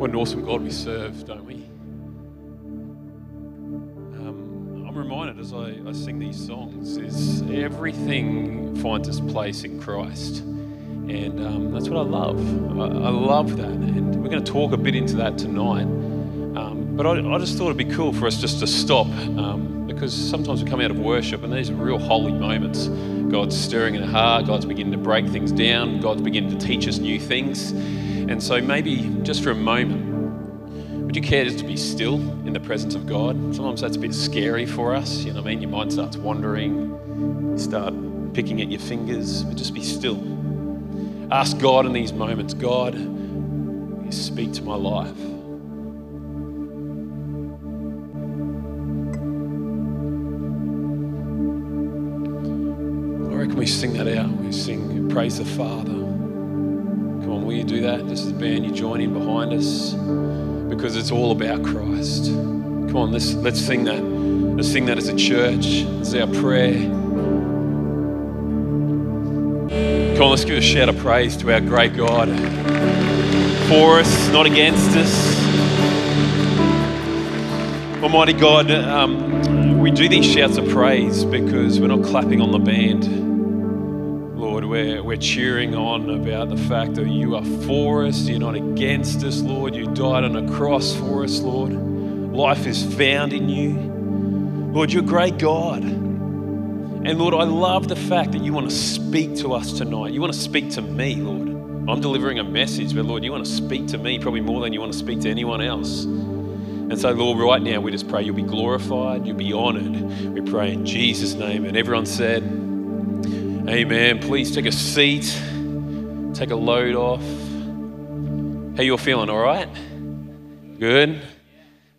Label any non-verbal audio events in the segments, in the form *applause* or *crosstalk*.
What an awesome God we serve, don't we? Um, I'm reminded as I, I sing these songs is everything finds its place in Christ. And um, that's what I love. I, I, love that. And we're going to talk a bit into that tonight. Um, but I, I, just thought it'd be cool for us just to stop um, because sometimes we come out of worship and these are real holy moments. God's stirring in our heart, God's beginning to break things down, God's beginning to teach us new things. And so maybe just for a moment, would you care just to be still in the presence of God? Sometimes that's a bit scary for us. You know what I mean? Your mind starts wandering, you start picking at your fingers, but just be still. Ask God in these moments, God, speak to my life. I reckon we sing that out. We sing, Praise the Father. On, will you do that? This is the band, you join in behind us because it's all about Christ. Come on, let's, let's sing that. Let's sing that as a church. Is our prayer. Come on, let's give a shout of praise to our great God. For us, not against us. Almighty God, um, we do these shouts of praise because we're not clapping on the band. We're, we're cheering on about the fact that you are for us, you're not against us, Lord. You died on a cross for us, Lord. Life is found in you. Lord, you're a great God. And Lord, I love the fact that you want to speak to us tonight. You want to speak to me, Lord. I'm delivering a message, but Lord, you want to speak to me probably more than you want to speak to anyone else. And so, Lord, right now we just pray you'll be glorified, you'll be honored. We pray in Jesus' name. And everyone said, Amen. Please take a seat, take a load off. How you all feeling? All right? Good?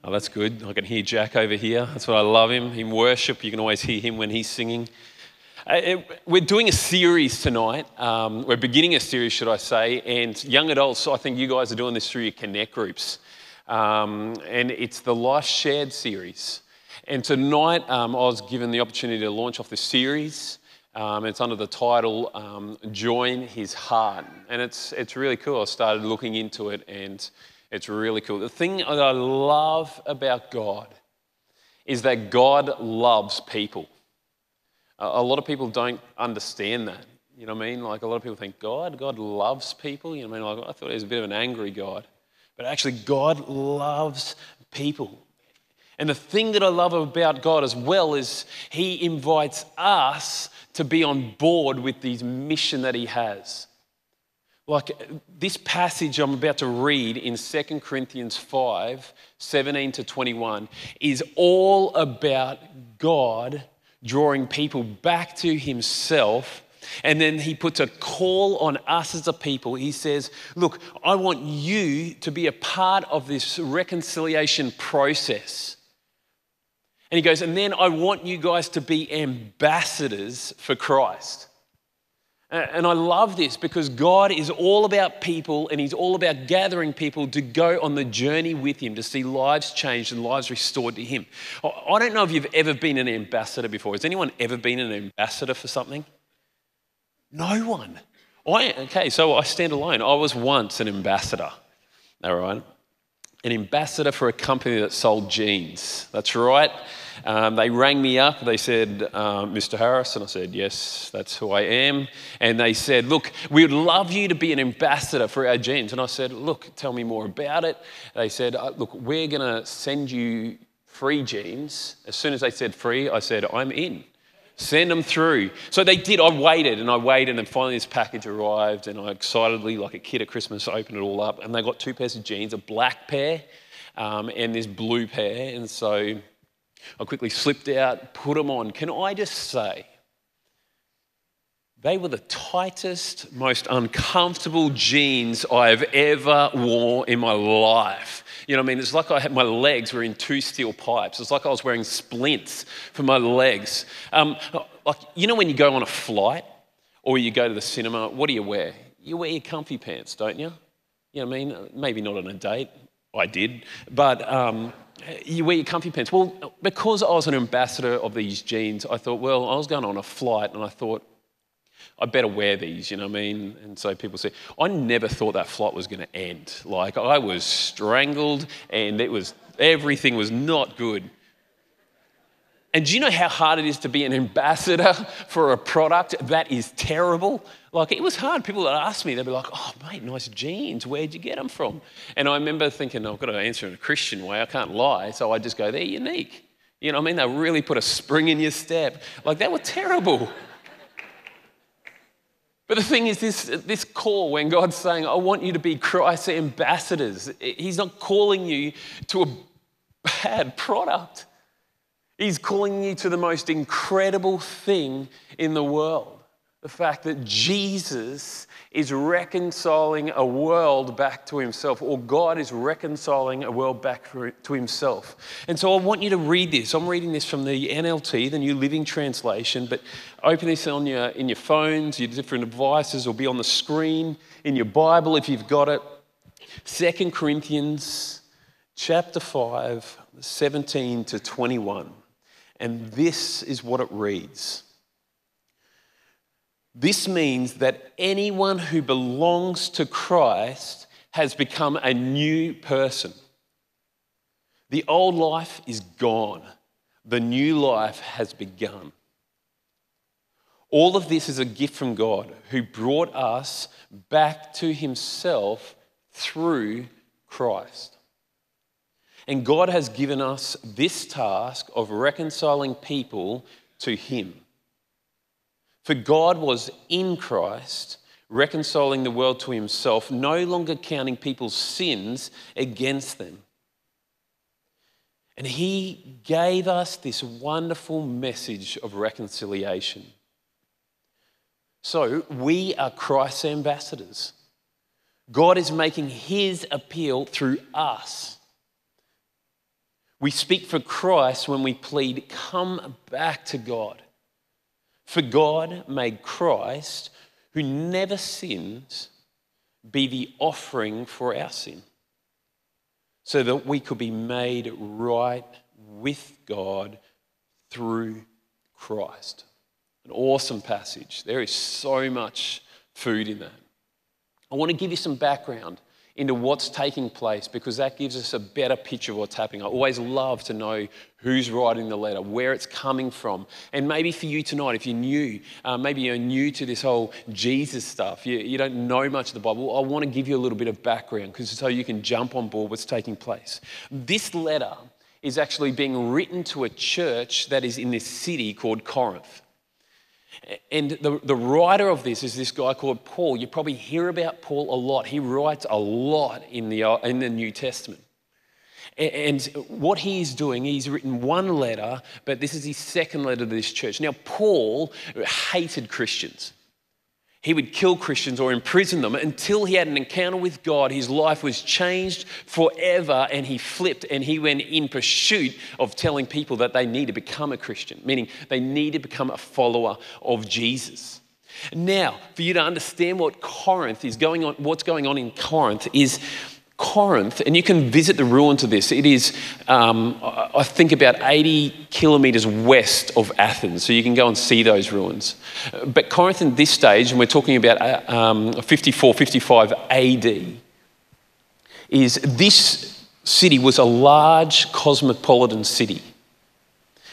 Oh, that's good. I can hear Jack over here. That's what I love him. In worship, you can always hear him when he's singing. Uh, we're doing a series tonight. Um, we're beginning a series, should I say, and young adults, I think you guys are doing this through your Connect groups. Um, and it's the Life Shared series. And tonight, um, I was given the opportunity to launch off the series. Um, it's under the title um, Join His Heart. And it's, it's really cool. I started looking into it and it's really cool. The thing that I love about God is that God loves people. A lot of people don't understand that. You know what I mean? Like a lot of people think God, God loves people. You know what I mean? Like I thought he was a bit of an angry God. But actually, God loves people. And the thing that I love about God as well is He invites us to be on board with this mission that He has. Like this passage I'm about to read in 2 Corinthians 5 17 to 21 is all about God drawing people back to Himself. And then He puts a call on us as a people. He says, Look, I want you to be a part of this reconciliation process. And He goes, And then I want you guys to be ambassadors for Christ. And I love this because God is all about people and He's all about gathering people to go on the journey with Him, to see lives changed and lives restored to Him. I don't know if you've ever been an ambassador before. Has anyone ever been an ambassador for something? No one. I, okay, so I stand alone. I was once an ambassador, all right? An ambassador for a company that sold jeans. That's right. Um, they rang me up. They said, um, Mr. Harris, and I said, Yes, that's who I am. And they said, Look, we would love you to be an ambassador for our jeans. And I said, Look, tell me more about it. They said, uh, Look, we're going to send you free jeans. As soon as they said free, I said, I'm in. Send them through. So they did. I waited and I waited, and finally this package arrived, and I excitedly, like a kid at Christmas, opened it all up. And they got two pairs of jeans a black pair um, and this blue pair. And so I quickly slipped out, put them on. Can I just say, they were the tightest, most uncomfortable jeans I've ever worn in my life. You know what I mean? It's like I had my legs were in two steel pipes. It's like I was wearing splints for my legs. Um, like, you know when you go on a flight or you go to the cinema, what do you wear? You wear your comfy pants, don't you? You know what I mean? Maybe not on a date. I did. But um, you wear your comfy pants. Well, because I was an ambassador of these jeans, I thought, well, I was going on a flight and I thought, I better wear these, you know what I mean? And so people say, I never thought that flight was going to end. Like I was strangled and it was, everything was not good. And do you know how hard it is to be an ambassador for a product that is terrible? Like, it was hard. People would ask me, they'd be like, oh, mate, nice jeans. Where'd you get them from? And I remember thinking, oh, I've got to answer in a Christian way. I can't lie. So I just go, they're unique. You know what I mean? They really put a spring in your step. Like, they were terrible. But the thing is, this, this call, when God's saying, I want you to be Christ's ambassadors, He's not calling you to a bad product. He's calling you to the most incredible thing in the world the fact that Jesus is reconciling a world back to himself, or God is reconciling a world back to himself. And so I want you to read this. I'm reading this from the NLT, the New Living Translation, but open this on your, in your phones, your different devices, or be on the screen in your Bible if you've got it. Second Corinthians chapter 5, 17 to 21. And this is what it reads. This means that anyone who belongs to Christ has become a new person. The old life is gone, the new life has begun. All of this is a gift from God who brought us back to himself through Christ. And God has given us this task of reconciling people to Him. For God was in Christ, reconciling the world to Himself, no longer counting people's sins against them. And He gave us this wonderful message of reconciliation. So we are Christ's ambassadors. God is making His appeal through us. We speak for Christ when we plead, Come back to God. For God made Christ, who never sins, be the offering for our sin, so that we could be made right with God through Christ. An awesome passage. There is so much food in that. I want to give you some background into what's taking place because that gives us a better picture of what's happening. I always love to know who's writing the letter, where it's coming from. And maybe for you tonight, if you're new, uh, maybe you're new to this whole Jesus stuff, you, you don't know much of the Bible, I want to give you a little bit of background because so you can jump on board what's taking place. This letter is actually being written to a church that is in this city called Corinth. And the, the writer of this is this guy called Paul. You probably hear about Paul a lot. He writes a lot in the, uh, in the New Testament. And what he's doing, he's written one letter, but this is his second letter to this church. Now, Paul hated Christians. He would kill Christians or imprison them until he had an encounter with God. His life was changed forever and he flipped and he went in pursuit of telling people that they need to become a Christian, meaning they need to become a follower of Jesus. Now, for you to understand what Corinth is going on, what's going on in Corinth is Corinth, and you can visit the ruins of this. It is, um, I think, about 80 kilometres west of Athens, so you can go and see those ruins. But Corinth, in this stage, and we're talking about uh, um, 54, 55 AD, is this city was a large cosmopolitan city.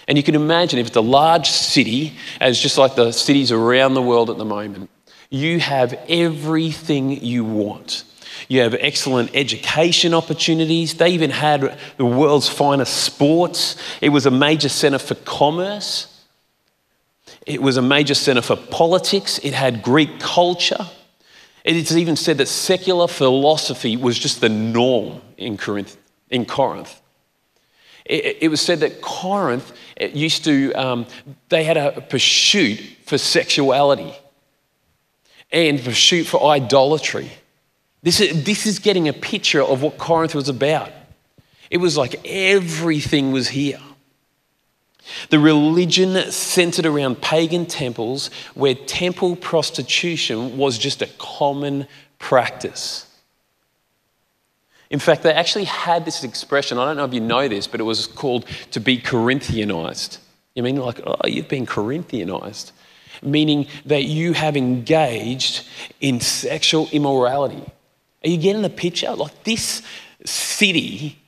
And you can imagine if it's a large city, as just like the cities around the world at the moment, you have everything you want. You have excellent education opportunities. They even had the world's finest sports. It was a major center for commerce. It was a major center for politics. It had Greek culture. It's even said that secular philosophy was just the norm in Corinth. In Corinth. It, it was said that Corinth used to, um, they had a pursuit for sexuality and pursuit for idolatry. This is, this is getting a picture of what Corinth was about. It was like everything was here. The religion centered around pagan temples where temple prostitution was just a common practice. In fact, they actually had this expression. I don't know if you know this, but it was called to be Corinthianized. You mean like, oh, you've been Corinthianized? meaning that you have engaged in sexual immorality. Are you getting the picture? Like this city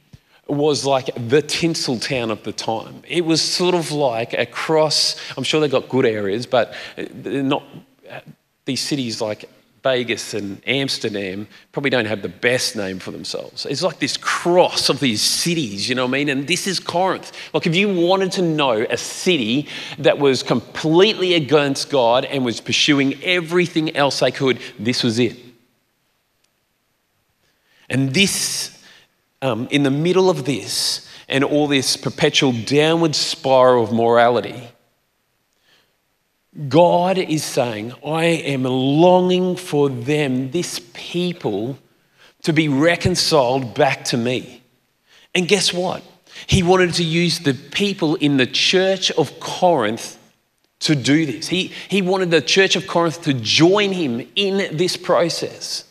was like the tinsel town of the time. It was sort of like across, I'm sure they got good areas, but uh, not uh, these cities like Vegas and Amsterdam probably don't have the best name for themselves. It's like this cross of these cities, you know what I mean? And this is Corinth. Like, if you wanted to know a city that was completely against God and was pursuing everything else they could, this was it. And this, um, in the middle of this, and all this perpetual downward spiral of morality, God is saying, I am longing for them, this people, to be reconciled back to me. And guess what? He wanted to use the people in the church of Corinth to do this. He, he wanted the church of Corinth to join him in this process.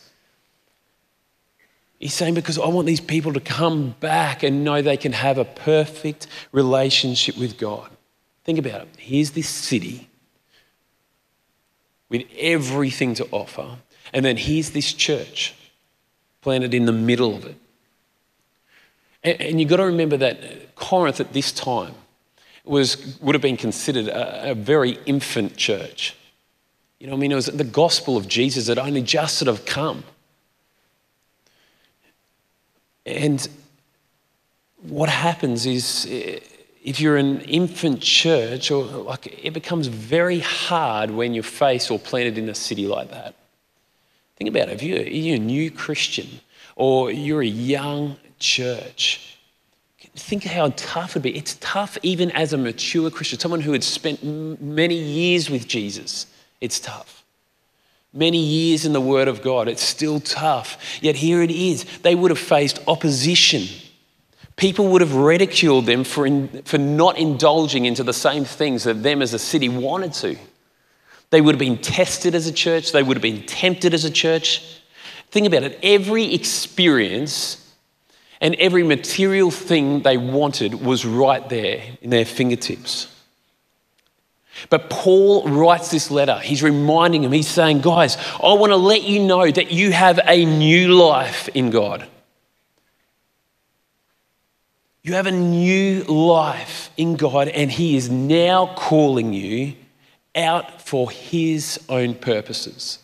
He's saying, because I want these people to come back and know they can have a perfect relationship with God. Think about it. Here's this city with everything to offer. And then here's this church planted in the middle of it. And, and you've got to remember that Corinth at this time was, would have been considered a, a very infant church. You know, I mean, it was the gospel of Jesus had only just sort of come. And what happens is eh, if you're an infant church, or like it becomes very hard when you're faced or planted in a city like that. Think about it. If you're, you're a new Christian or you're a young church, think how tough it'd be. It's tough even as a mature Christian, someone who had spent many years with Jesus. It's tough. Many years in the Word of God, it's still tough. Yet here it is. They would have faced opposition People would have ridiculed them for, in, for not indulging into the same things that them as a city wanted to. They would have been tested as a church, they would have been tempted as a church. Think about it every experience and every material thing they wanted was right there in their fingertips. But Paul writes this letter. He's reminding him, he's saying, Guys, I want to let you know that you have a new life in God. You have a new life in God, and He is now calling you out for His own purposes.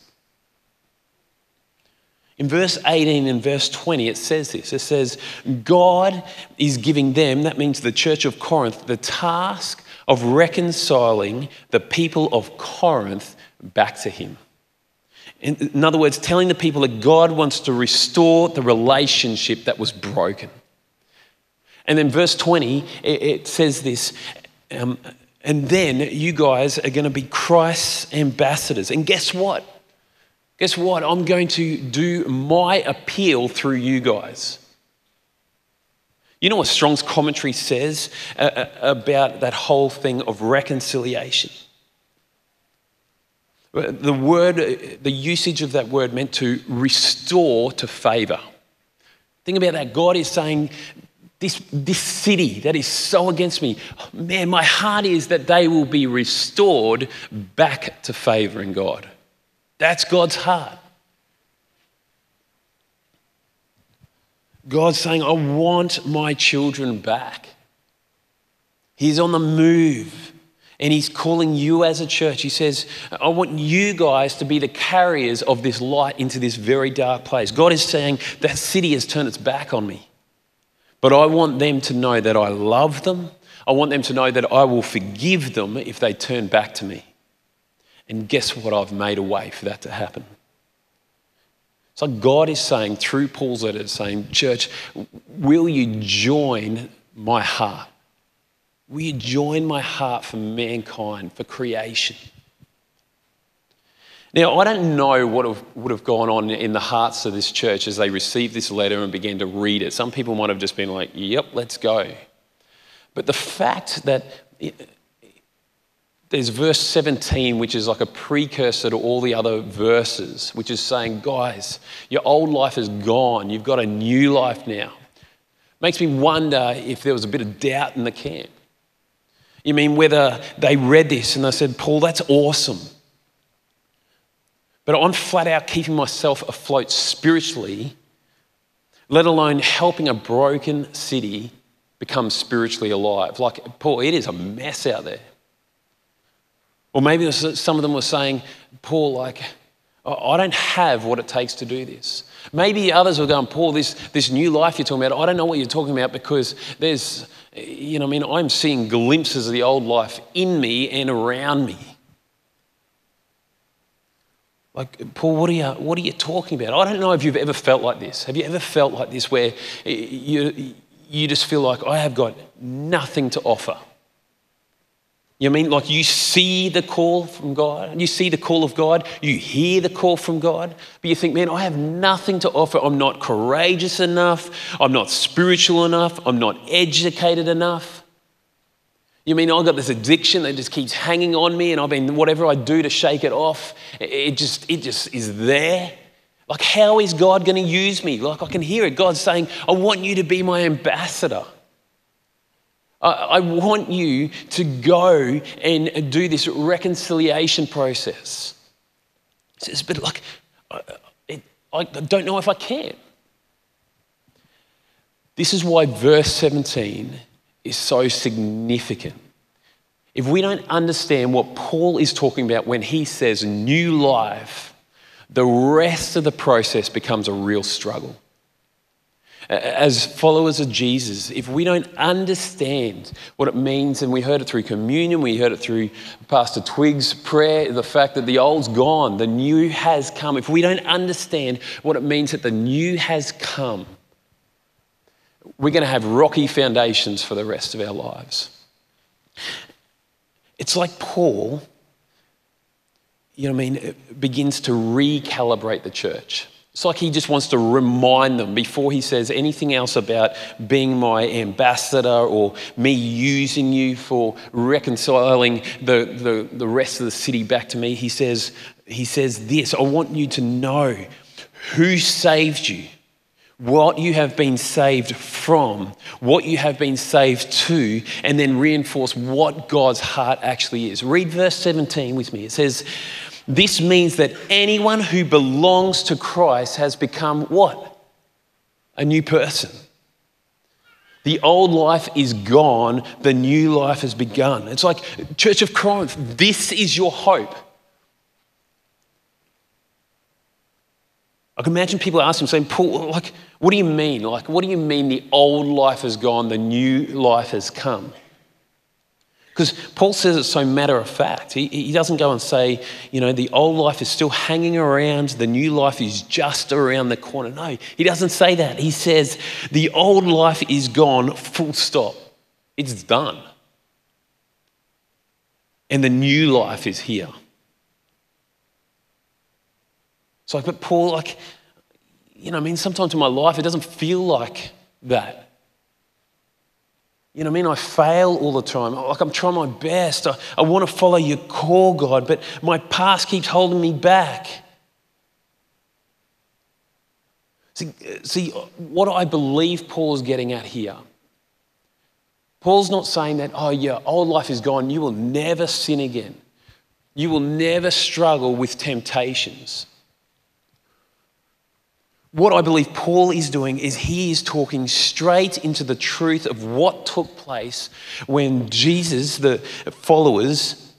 In verse 18 and verse 20, it says this it says, God is giving them, that means the church of Corinth, the task of reconciling the people of Corinth back to Him. In, other words, telling the people that God wants to restore the relationship that was broken. And then verse 20, it, it says this. Um, and then you guys are going to be Christ's ambassadors. And guess what? Guess what? I'm going to do my appeal through you guys. You know what Strong's commentary says uh, uh about that whole thing of reconciliation? The word, the usage of that word meant to restore to favor. Think about that. God is saying, this, this city that is so against me, man, my heart is that they will be restored back to favor in God. That's God's heart. God's saying, I want my children back. He's on the move and He's calling you as a church. He says, I want you guys to be the carriers of this light into this very dark place. God is saying, That city has turned its back on me. But I want them to know that I love them. I want them to know that I will forgive them if they turn back to me. And guess what? I've made a way for that to happen. So God is saying through Paul's letter, saying, Church, will you join my heart? Will you join my heart for mankind, for creation? Now, I don't know what would have gone on in the hearts of this church as they received this letter and began to read it. Some people might have just been like, yep, let's go. But the fact that there's verse 17, which is like a precursor to all the other verses, which is saying, guys, your old life is gone. You've got a new life now. Makes me wonder if there was a bit of doubt in the camp. You mean whether they read this and they said, Paul, that's awesome. But I'm flat out keeping myself afloat spiritually, let alone helping a broken city become spiritually alive. Like, Paul, it is a mess out there. Or maybe some of them were saying, Paul, like, I don't have what it takes to do this. Maybe others were going, Paul, this, this new life you're talking about, I don't know what you're talking about because there's, you know, I mean, I'm seeing glimpses of the old life in me and around me. Like, Paul, what are, you, what are you talking about? I don't know if you've ever felt like this. Have you ever felt like this where you, you just feel like I have got nothing to offer? You mean like you see the call from God, you see the call of God, you hear the call from God, but you think, man, I have nothing to offer. I'm not courageous enough. I'm not spiritual enough. I'm not educated enough. You mean I've got this addiction that just keeps hanging on me, and I've been whatever I do to shake it off, it just it just is there. Like, how is God going to use me? Like, I can hear it. God's saying, I want you to be my ambassador. I want you to go and do this reconciliation process. He says, but like, I don't know if I can. This is why verse 17 is so significant. If we don't understand what Paul is talking about when he says new life, the rest of the process becomes a real struggle as followers of Jesus, if we don't understand what it means, and we heard it through communion, we heard it through Pastor Twig's prayer, the fact that the old's gone, the new has come, if we don't understand what it means that the new has come, we're going to have rocky foundations for the rest of our lives. It's like Paul, you know what I mean, begins to recalibrate the church. It's like he just wants to remind them before he says anything else about being my ambassador or me using you for reconciling the, the, the rest of the city back to me. He says, he says this I want you to know who saved you, what you have been saved from, what you have been saved to, and then reinforce what God's heart actually is. Read verse 17 with me. It says, this means that anyone who belongs to Christ has become what? A new person. The old life is gone, the new life has begun. It's like, Church of Corinth, this is your hope. I can imagine people asking, saying, Paul, like, what do you mean? Like, what do you mean the old life is gone, the new life has come? Because Paul says it so matter of fact. He, he doesn't go and say, you know, the old life is still hanging around, the new life is just around the corner. No, he doesn't say that. He says, the old life is gone, full stop. It's done. And the new life is here. It's like, but Paul, like, you know, I mean, sometimes in my life it doesn't feel like that. You know what I mean? I fail all the time. Like I'm trying my best. I, I want to follow your call, God, but my past keeps holding me back. See, see what I believe Paul's getting at here. Paul's not saying that, oh, yeah, old life is gone. You will never sin again. You will never struggle with temptations what I believe Paul is doing is he is talking straight into the truth of what took place when Jesus, the followers,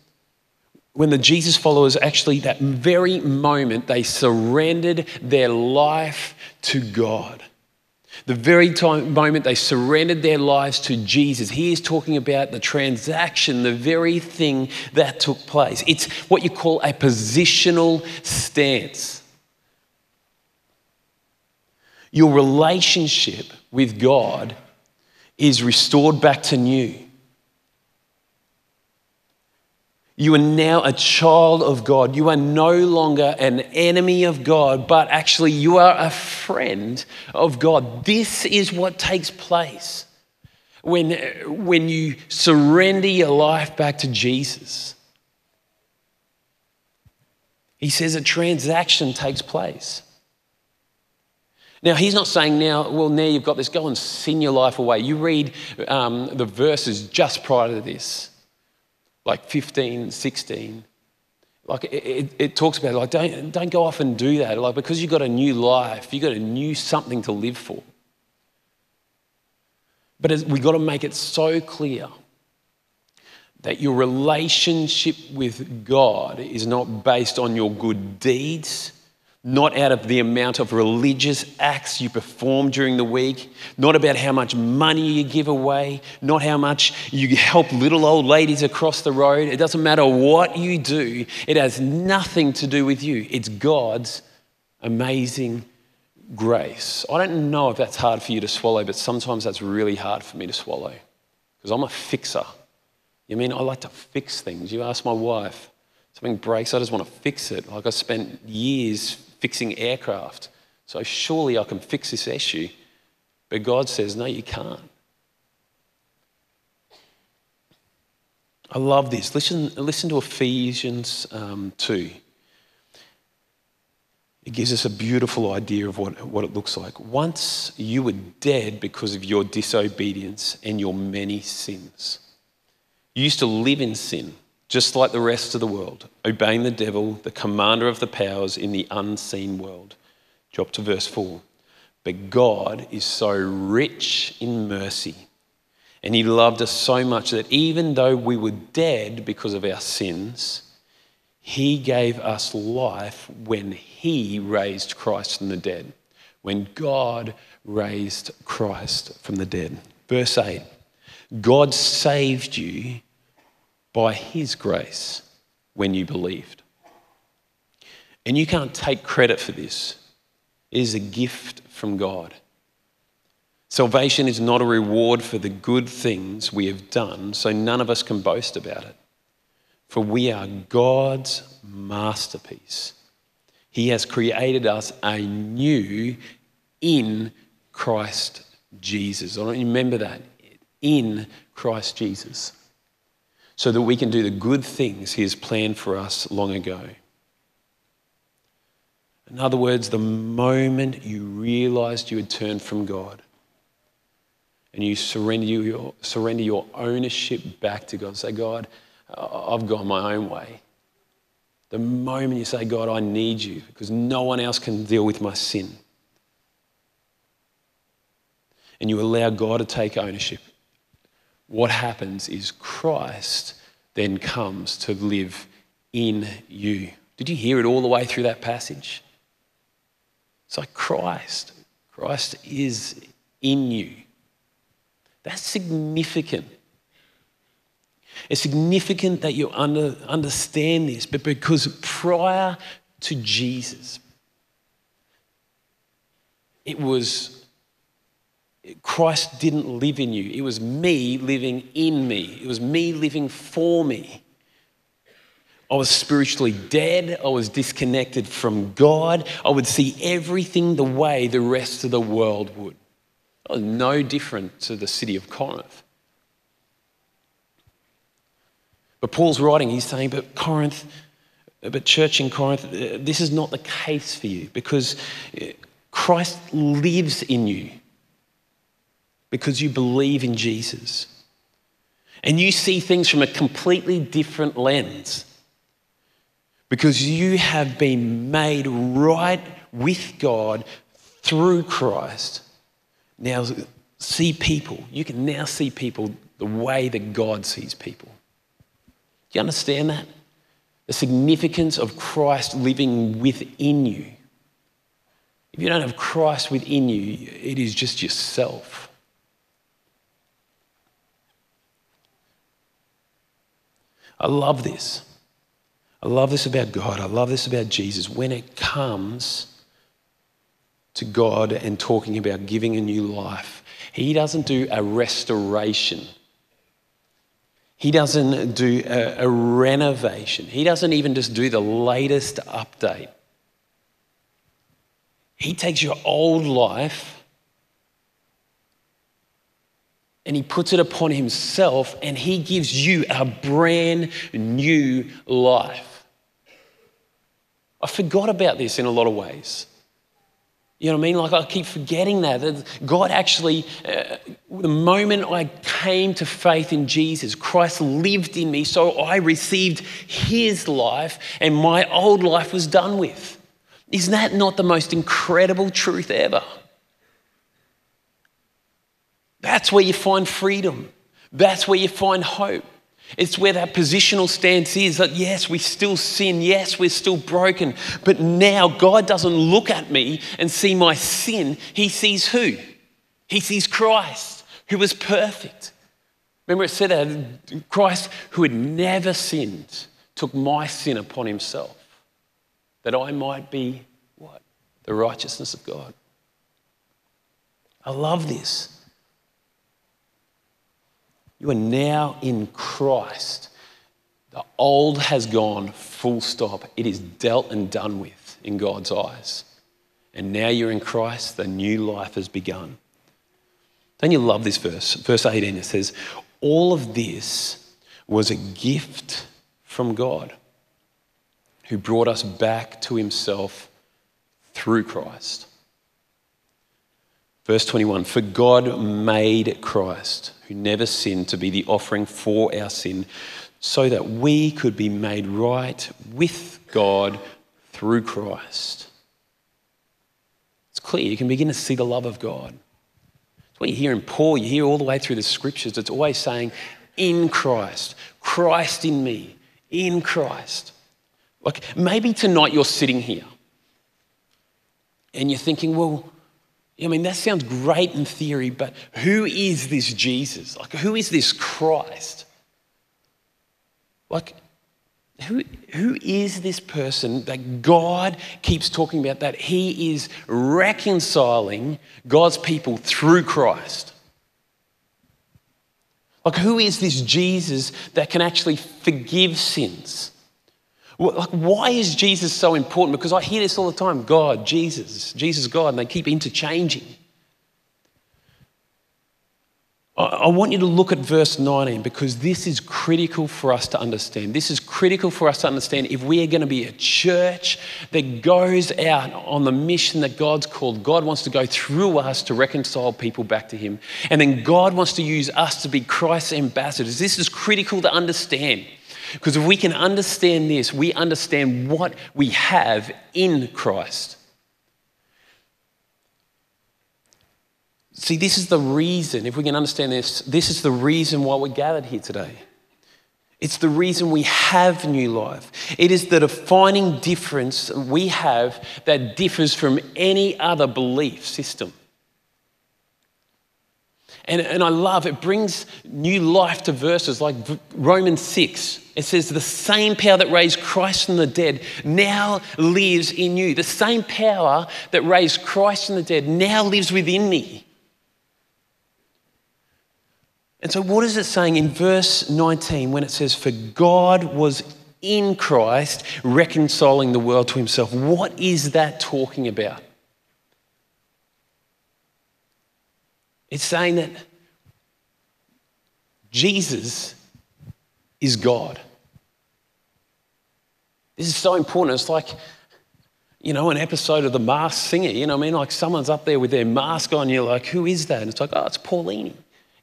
when the Jesus followers actually, that very moment, they surrendered their life to God. The very time, moment they surrendered their lives to Jesus, he is talking about the transaction, the very thing that took place. It's what you call a positional stance. Your relationship with God is restored back to new. You are now a child of God. You are no longer an enemy of God, but actually you are a friend of God. This is what takes place when, when you surrender your life back to Jesus. He says a transaction takes place. Now, he's not saying now, well, now you've got this, go and sin your life away. You read um, the verses just prior to this. like 15, 16. Like it, it, it, talks about like don't, don't go off and do that. Like because you've got a new life, you've got a new something to live for. But we've got to make it so clear that your relationship with God is not based on your good deeds, not out of the amount of religious acts you perform during the week, not about how much money you give away, not how much you help little old ladies across the road. It doesn't matter what you do, it has nothing to do with you. It's God's amazing grace. I don't know if that's hard for you to swallow, but sometimes that's really hard for me to swallow because I'm a fixer. You mean I like to fix things? You ask my wife, something breaks, I just want to fix it. Like I spent years fixing aircraft, so surely I can fix this issue. But God says, no, you can't. I love this. Listen, listen to Ephesians um, 2. It gives us a beautiful idea of what, what it looks like. Once you were dead because of your disobedience and your many sins. You used to live in sin, just like the rest of the world, obeying the devil, the commander of the powers in the unseen world. Drop to verse 4. But God is so rich in mercy, and He loved us so much that even though we were dead because of our sins, he gave us life when He raised Christ from the dead. When God raised Christ from the dead. Verse 8 God saved you by His grace when you believed. And you can't take credit for this, it is a gift from God. Salvation is not a reward for the good things we have done, so none of us can boast about it. For we are God's masterpiece. He has created us anew in Christ Jesus. I don't remember that. In Christ Jesus. So that we can do the good things He has planned for us long ago. In other words, the moment you realized you had turned from God and you surrender your, surrender your ownership back to God, say, God, I've gone my own way. The moment you say, God, I need you because no one else can deal with my sin, and you allow God to take ownership, what happens is Christ then comes to live in you. Did you hear it all the way through that passage? It's like Christ. Christ is in you. That's significant. It's significant that you under, understand this, but because prior to Jesus, it was Christ didn't live in you. It was me living in me. It was me living for me. I was spiritually dead. I was disconnected from God. I would see everything the way the rest of the world would. I was no different to the city of Corinth. But Paul's writing, he's saying, but Corinth, but church in Corinth, this is not the case for you because Christ lives in you because you believe in Jesus. And you see things from a completely different lens because you have been made right with God through Christ. Now, see people. You can now see people the way that God sees people. Do you understand that? The significance of Christ living within you. If you don't have Christ within you, it is just yourself. I love this. I love this about God. I love this about Jesus. When it comes to God and talking about giving a new life, He doesn't do a restoration he doesn't do a, a, renovation. He doesn't even just do the latest update. He takes your old life and he puts it upon himself and he gives you a brand new life. I forgot about this in a lot of ways. You know what I mean? Like I keep forgetting that. that God actually, uh, the moment I came to faith in Jesus, Christ lived in me, so I received his life and my old life was done with. Isn't that not the most incredible truth ever? That's where you find freedom. That's where you find hope. It's where that positional stance is that yes, we still sin, yes, we're still broken, but now God doesn't look at me and see my sin. He sees who? He sees Christ, who was perfect. Remember, it said that Christ, who had never sinned, took my sin upon himself that I might be what? The righteousness of God. I love this. You are now in Christ. The old has gone, full stop. It is dealt and done with in God's eyes. And now you're in Christ, the new life has begun. Don't you love this verse? Verse 18, it says, All of this was a gift from God who brought us back to himself through Christ. Verse 21 For God made Christ, who never sinned, to be the offering for our sin, so that we could be made right with God through Christ. It's clear. You can begin to see the love of God. It's what you hear in Paul, you hear all the way through the scriptures. It's always saying, in Christ, Christ in me, in Christ. Like maybe tonight you're sitting here and you're thinking, well, I mean, that sounds great in theory, but who is this Jesus? Like, who is this Christ? Like, who, who is this person that God keeps talking about that he is reconciling God's people through Christ? Like, who is this Jesus that can actually forgive sins? Like, why is Jesus so important? Because I hear this all the time God, Jesus, Jesus, God, and they keep interchanging. I want you to look at verse 19 because this is critical for us to understand. This is critical for us to understand if we are going to be a church that goes out on the mission that God's called. God wants to go through us to reconcile people back to Him. And then God wants to use us to be Christ's ambassadors. This is critical to understand. Because if we can understand this, we understand what we have in Christ. See, this is the reason, if we can understand this, this is the reason why we're gathered here today. It's the reason we have new life. It is the defining difference we have that differs from any other belief system. And, and I love it brings new life to verses like Romans 6. It says, The same power that raised Christ from the dead now lives in you. The same power that raised Christ from the dead now lives within me. And so, what is it saying in verse 19 when it says, For God was in Christ reconciling the world to himself? What is that talking about? It's saying that Jesus is God. This is so important. It's like, you know, an episode of The Masked Singer. You know what I mean? Like someone's up there with their mask on, you're like, who is that? And it's like, oh, it's Paulini.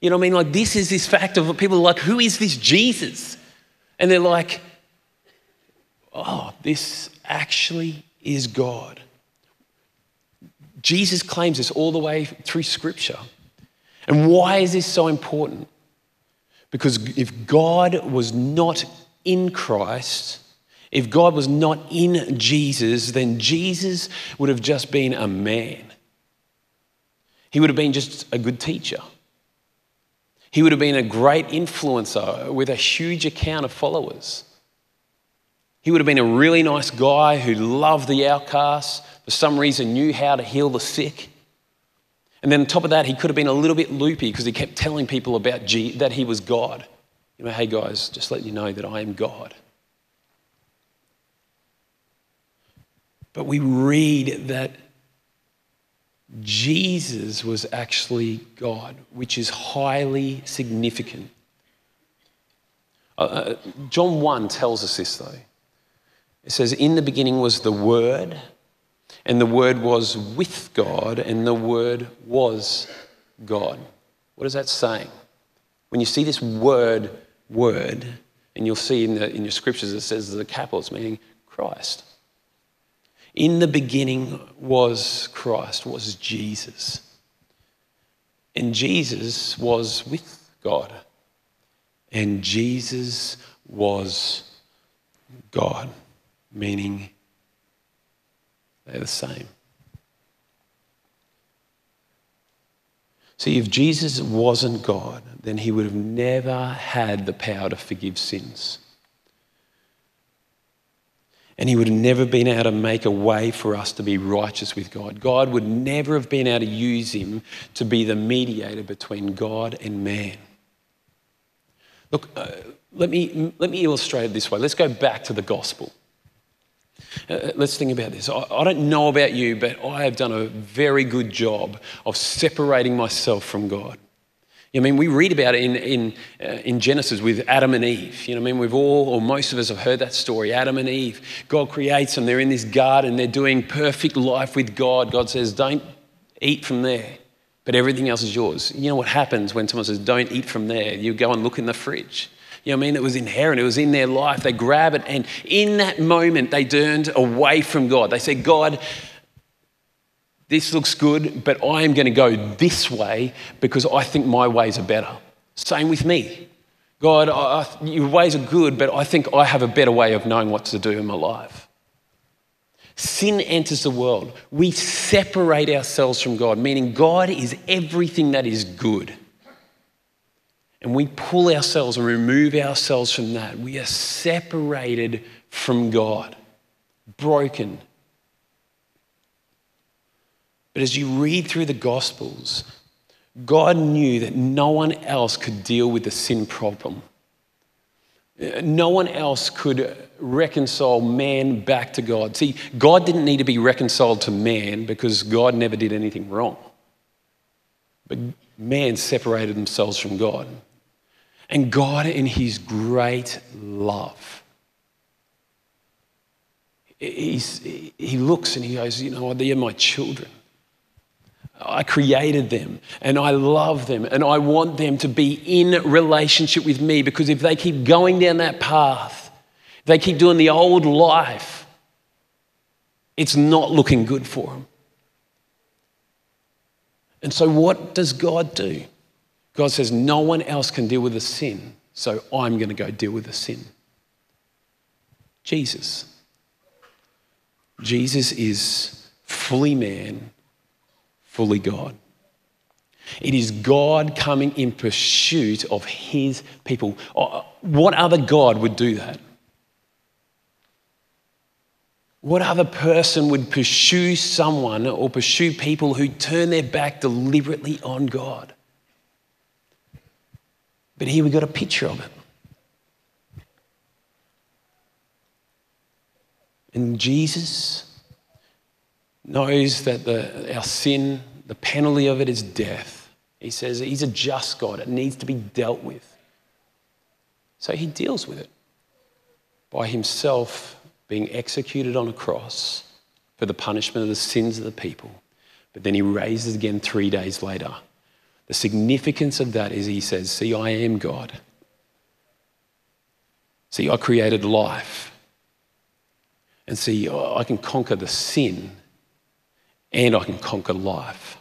You know what I mean? Like this is this fact of people are like, who is this Jesus? And they're like, oh, this actually is God. Jesus claims this all the way through Scripture. And why is this so important? Because if God was not in Christ, if God was not in Jesus, then Jesus would have just been a man. He would have been just a good teacher. He would have been a great influencer with a huge account of followers. He would have been a really nice guy who loved the outcasts, for some reason knew how to heal the sick. And then on top of that, he could have been a little bit loopy because he kept telling people about G- that he was God. You know, hey guys, just let you know that I am God. But we read that Jesus was actually God, which is highly significant. Uh, uh John 1 tells us this, though. It says, In the beginning was the Word, and the Word was with God, and the Word was God. What is that saying? When you see this word, word, and you'll see in, the, in your scriptures it says the capitals, meaning Christ. In the beginning was Christ, was Jesus. And Jesus was with God. And Jesus was God, meaning they're the same. See, if Jesus wasn't God, then he would have never had the power to forgive sins. And he would have never been able to make a way for us to be righteous with God. God would never have been able to use him to be the mediator between God and man. Look, uh, let, me, let me illustrate it this way. Let's go back to the gospel. Uh, let's think about this. I, I don't know about you, but I have done a very good job of separating myself from God. I mean, we read about it in, in, uh, in Genesis with Adam and Eve. You know, I mean, we've all, or most of us have heard that story. Adam and Eve, God creates them. They're in this garden. They're doing perfect life with God. God says, don't eat from there, but everything else is yours. You know what happens when someone says, don't eat from there? You go and look in the fridge. You know what I mean? It was inherent, it was in their life. They grab it, and in that moment, they turned away from God. They said, God, this looks good, but I am going to go this way because I think my ways are better. Same with me. God, I, your ways are good, but I think I have a better way of knowing what to do in my life. Sin enters the world. We separate ourselves from God, meaning God is everything that is good and we pull ourselves and remove ourselves from that, we are separated from God, broken. But as you read through the Gospels, God knew that no one else could deal with the sin problem. No one else could reconcile man back to God. See, God didn't need to be reconciled to man because God never did anything wrong. But man separated themselves from God. And God, in His great love, he's, He looks and He goes, You know, they are my children. I created them and I love them and I want them to be in relationship with me because if they keep going down that path, they keep doing the old life, it's not looking good for them. And so, what does God do? God says, No one else can deal with the sin, so I'm going to go deal with the sin. Jesus. Jesus is fully man, fully God. It is God coming in pursuit of his people. Uh, what other God would do that? What other person would pursue someone or pursue people who turn their back deliberately on God? But here we got a picture of it. And Jesus knows that the, our sin, the penalty of it is death. He says he's a just God, it needs to be dealt with. So he deals with it by himself being executed on a cross for the punishment of the sins of the people. But then he raises again three days later the significance of that is he says, See, I am God. See, I created life. And see, I can conquer the sin and I can conquer life.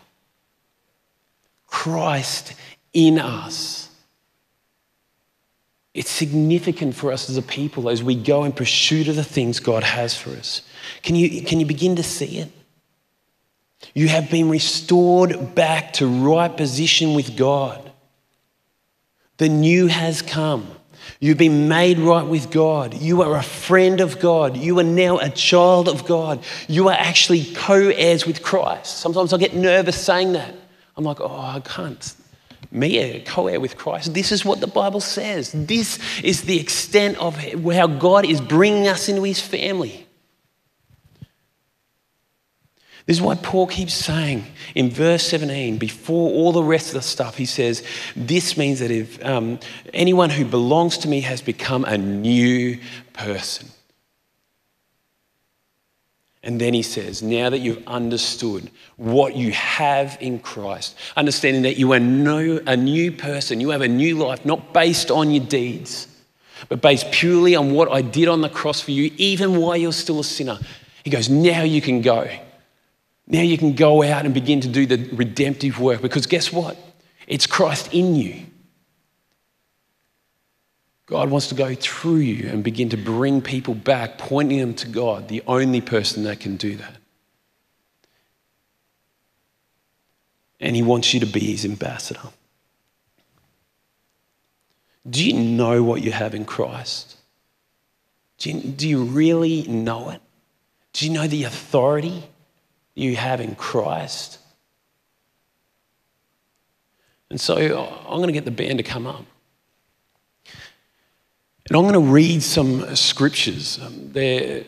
Christ in us. It's significant for us as a people as we go in pursuit of the things God has for us. Can you, can you begin to see it? You have been restored back to right position with God. The new has come. You've been made right with God. You are a friend of God. You are now a child of God. You are actually co heirs with Christ. Sometimes I get nervous saying that. I'm like, oh, I can't. Me, uh, a co heir with Christ. This is what the Bible says. This is the extent of how God is bringing us into his family. This is why Paul keeps saying in verse 17, before all the rest of the stuff, he says, This means that if um, anyone who belongs to me has become a new person. And then he says, now that you've understood what you have in Christ, understanding that you are no, a new person, you have a new life, not based on your deeds, but based purely on what I did on the cross for you, even while you're still a sinner. He goes, now you can go. Now you can go out and begin to do the redemptive work because guess what? It's Christ in you. God wants to go through you and begin to bring people back, pointing them to God, the only person that can do that. And He wants you to be His ambassador. Do you know what you have in Christ? Do you, do you really know it? Do you know the authority you have in Christ? And so I'm going to get the band to come up. And I'm going to read some scriptures. Um, they're,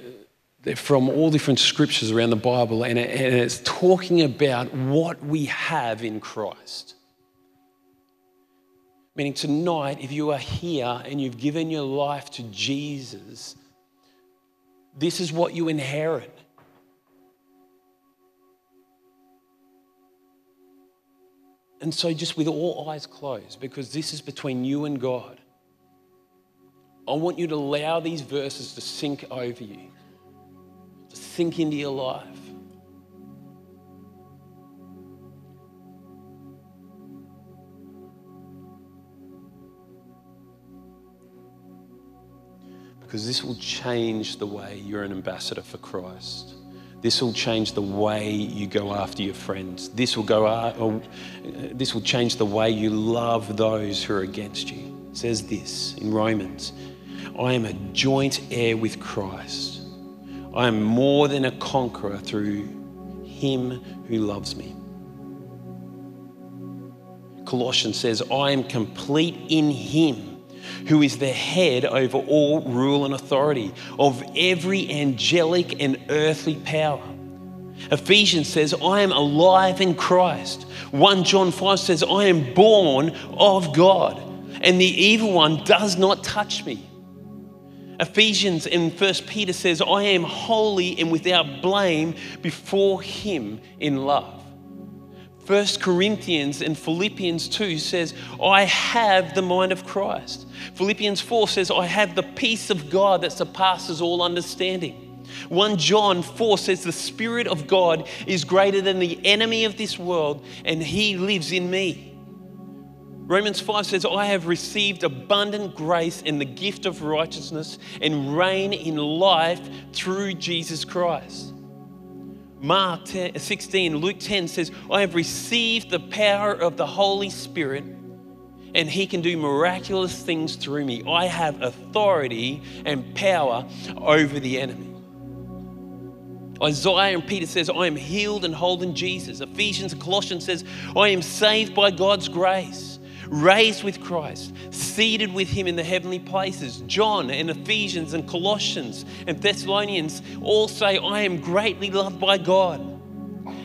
they're from all different scriptures around the Bible, and, it, and it's talking about what we have in Christ. Meaning, tonight, if you are here and you've given your life to Jesus, this is what you inherit. And so, just with all eyes closed, because this is between you and God, I want you to allow these verses to sink over you, to sink into your life. Because this will change the way you're an ambassador for Christ. This will change the way you go after your friends. This will, go, this will change the way you love those who are against you. It says this in Romans I am a joint heir with Christ. I am more than a conqueror through him who loves me. Colossians says, I am complete in him who is the head over all rule and authority of every angelic and earthly power. Ephesians says, I am alive in Christ. 1 John 5 says, I am born of God, and the evil one does not touch me. Ephesians and First Peter says, I am holy and without blame before him in love. First Corinthians and Philippians 2 says, I have the mind of Christ. Philippians 4 says, I have the peace of God that surpasses all understanding. 1 John 4 says, The Spirit of God is greater than the enemy of this world, and he lives in me. Romans 5 says, I have received abundant grace and the gift of righteousness and reign in life through Jesus Christ. Mark 16, Luke 10 says, I have received the power of the Holy Spirit and he can do miraculous things through me. I have authority and power over the enemy. Isaiah and Peter says, I am healed and whole in Jesus. Ephesians and Colossians says, I am saved by God's grace raised with Christ, seated with him in the heavenly places. John and Ephesians and Colossians and Thessalonians all say, I am greatly loved by God.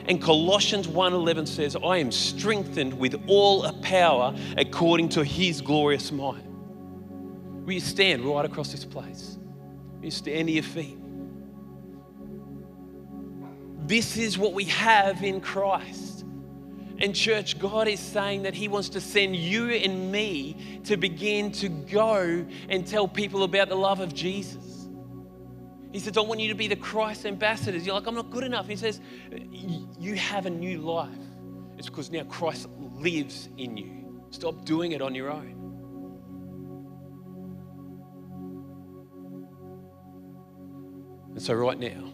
And Colossians 1:11 says, I am strengthened with all a power according to his glorious might. Will you stand right across this place? Will you stand to your feet? This is what we have in Christ. And, church, God is saying that He wants to send you and me to begin to go and tell people about the love of Jesus. He says, I want you to be the Christ ambassadors. You're like, I'm not good enough. He says, You have a new life. It's because now Christ lives in you. Stop doing it on your own. And so, right now,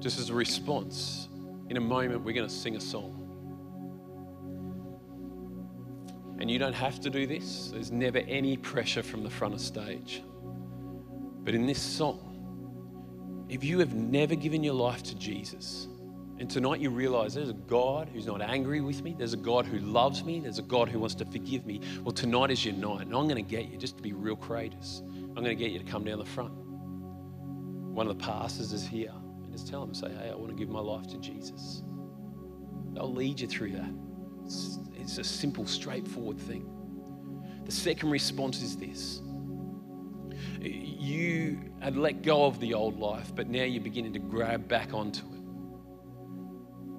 just as a response, in a moment, we're going to sing a song. And you don't have to do this, there's never any pressure from the front of stage. But in this song, if you have never given your life to Jesus, and tonight you realize there's a God who's not angry with me, there's a God who loves me, there's a God who wants to forgive me. Well, tonight is your night, and I'm going to get you, just to be real courageous, I'm going to get you to come down the front. One of the pastors is here. Just tell them, say, hey, I want to give my life to Jesus. They'll lead you through that. It's, it's a simple, straightforward thing. The second response is this you had let go of the old life, but now you're beginning to grab back onto it.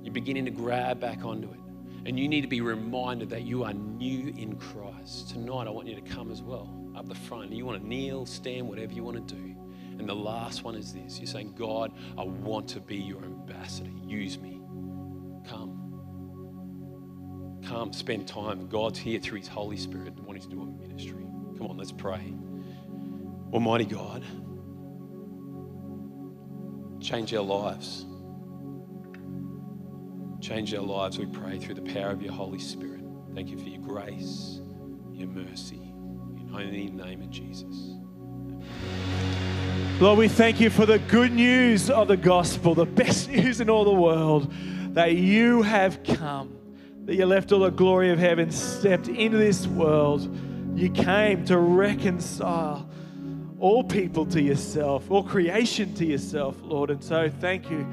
You're beginning to grab back onto it. And you need to be reminded that you are new in Christ. Tonight, I want you to come as well, up the front. You want to kneel, stand, whatever you want to do. And the last one is this you're saying, God, I want to be your ambassador. Use me. Come. Come, spend time. God's here through His Holy Spirit wanting to do a ministry. Come on, let's pray. Almighty God, change our lives. Change our lives, we pray, through the power of your Holy Spirit. Thank you for your grace, your mercy. In only name of Jesus. Lord, we thank you for the good news of the gospel, the best *laughs* news in all the world, that you have come, that you left all the glory of heaven, stepped into this world. You came to reconcile all people to yourself, all creation to yourself, Lord. And so thank you,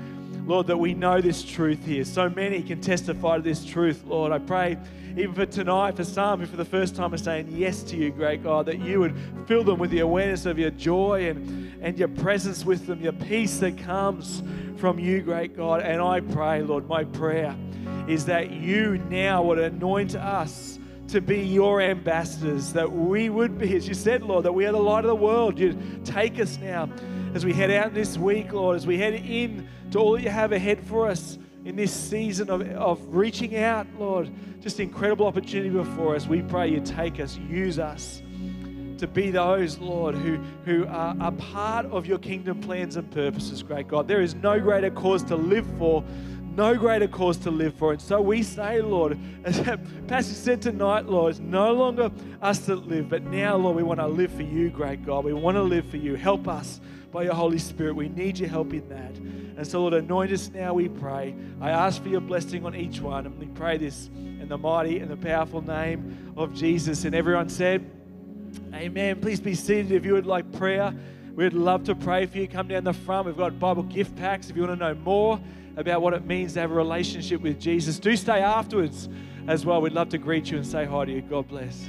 Lord, that we know this truth here. So many can testify to this truth, Lord. I pray even for tonight, for some who for the first time are saying yes to you, great God, that you would fill them with the awareness of your joy and, and your presence with them, your peace that comes from you, great God. And I pray, Lord, my prayer is that you now would anoint us to be your ambassadors, that we would be, as you said, Lord, that we are the light of the world. You take us now as we head out this week, Lord, as we head in to all that you have ahead for us in this season of, of reaching out, Lord. Just incredible opportunity before us. We pray you take us, use us to be those, Lord, who, who are a part of your kingdom plans and purposes, great God. There is no greater cause to live for no greater cause to live for. And so we say, Lord, *laughs* as Pastor said tonight, Lord, it's no longer us that live, but now, Lord, we want to live for you, great God. We want to live for you. Help us by your Holy Spirit. We need your help in that. And so, Lord, anoint us now, we pray. I ask for your blessing on each one. And we pray this in the mighty and the powerful name of Jesus. And everyone said, Amen. Please be seated if you would like prayer. We'd love to pray for you. Come down the front. We've got Bible gift packs if you want to know more about what it means to have a relationship with Jesus. Do stay afterwards as well. We'd love to greet you and say hi to you. God bless.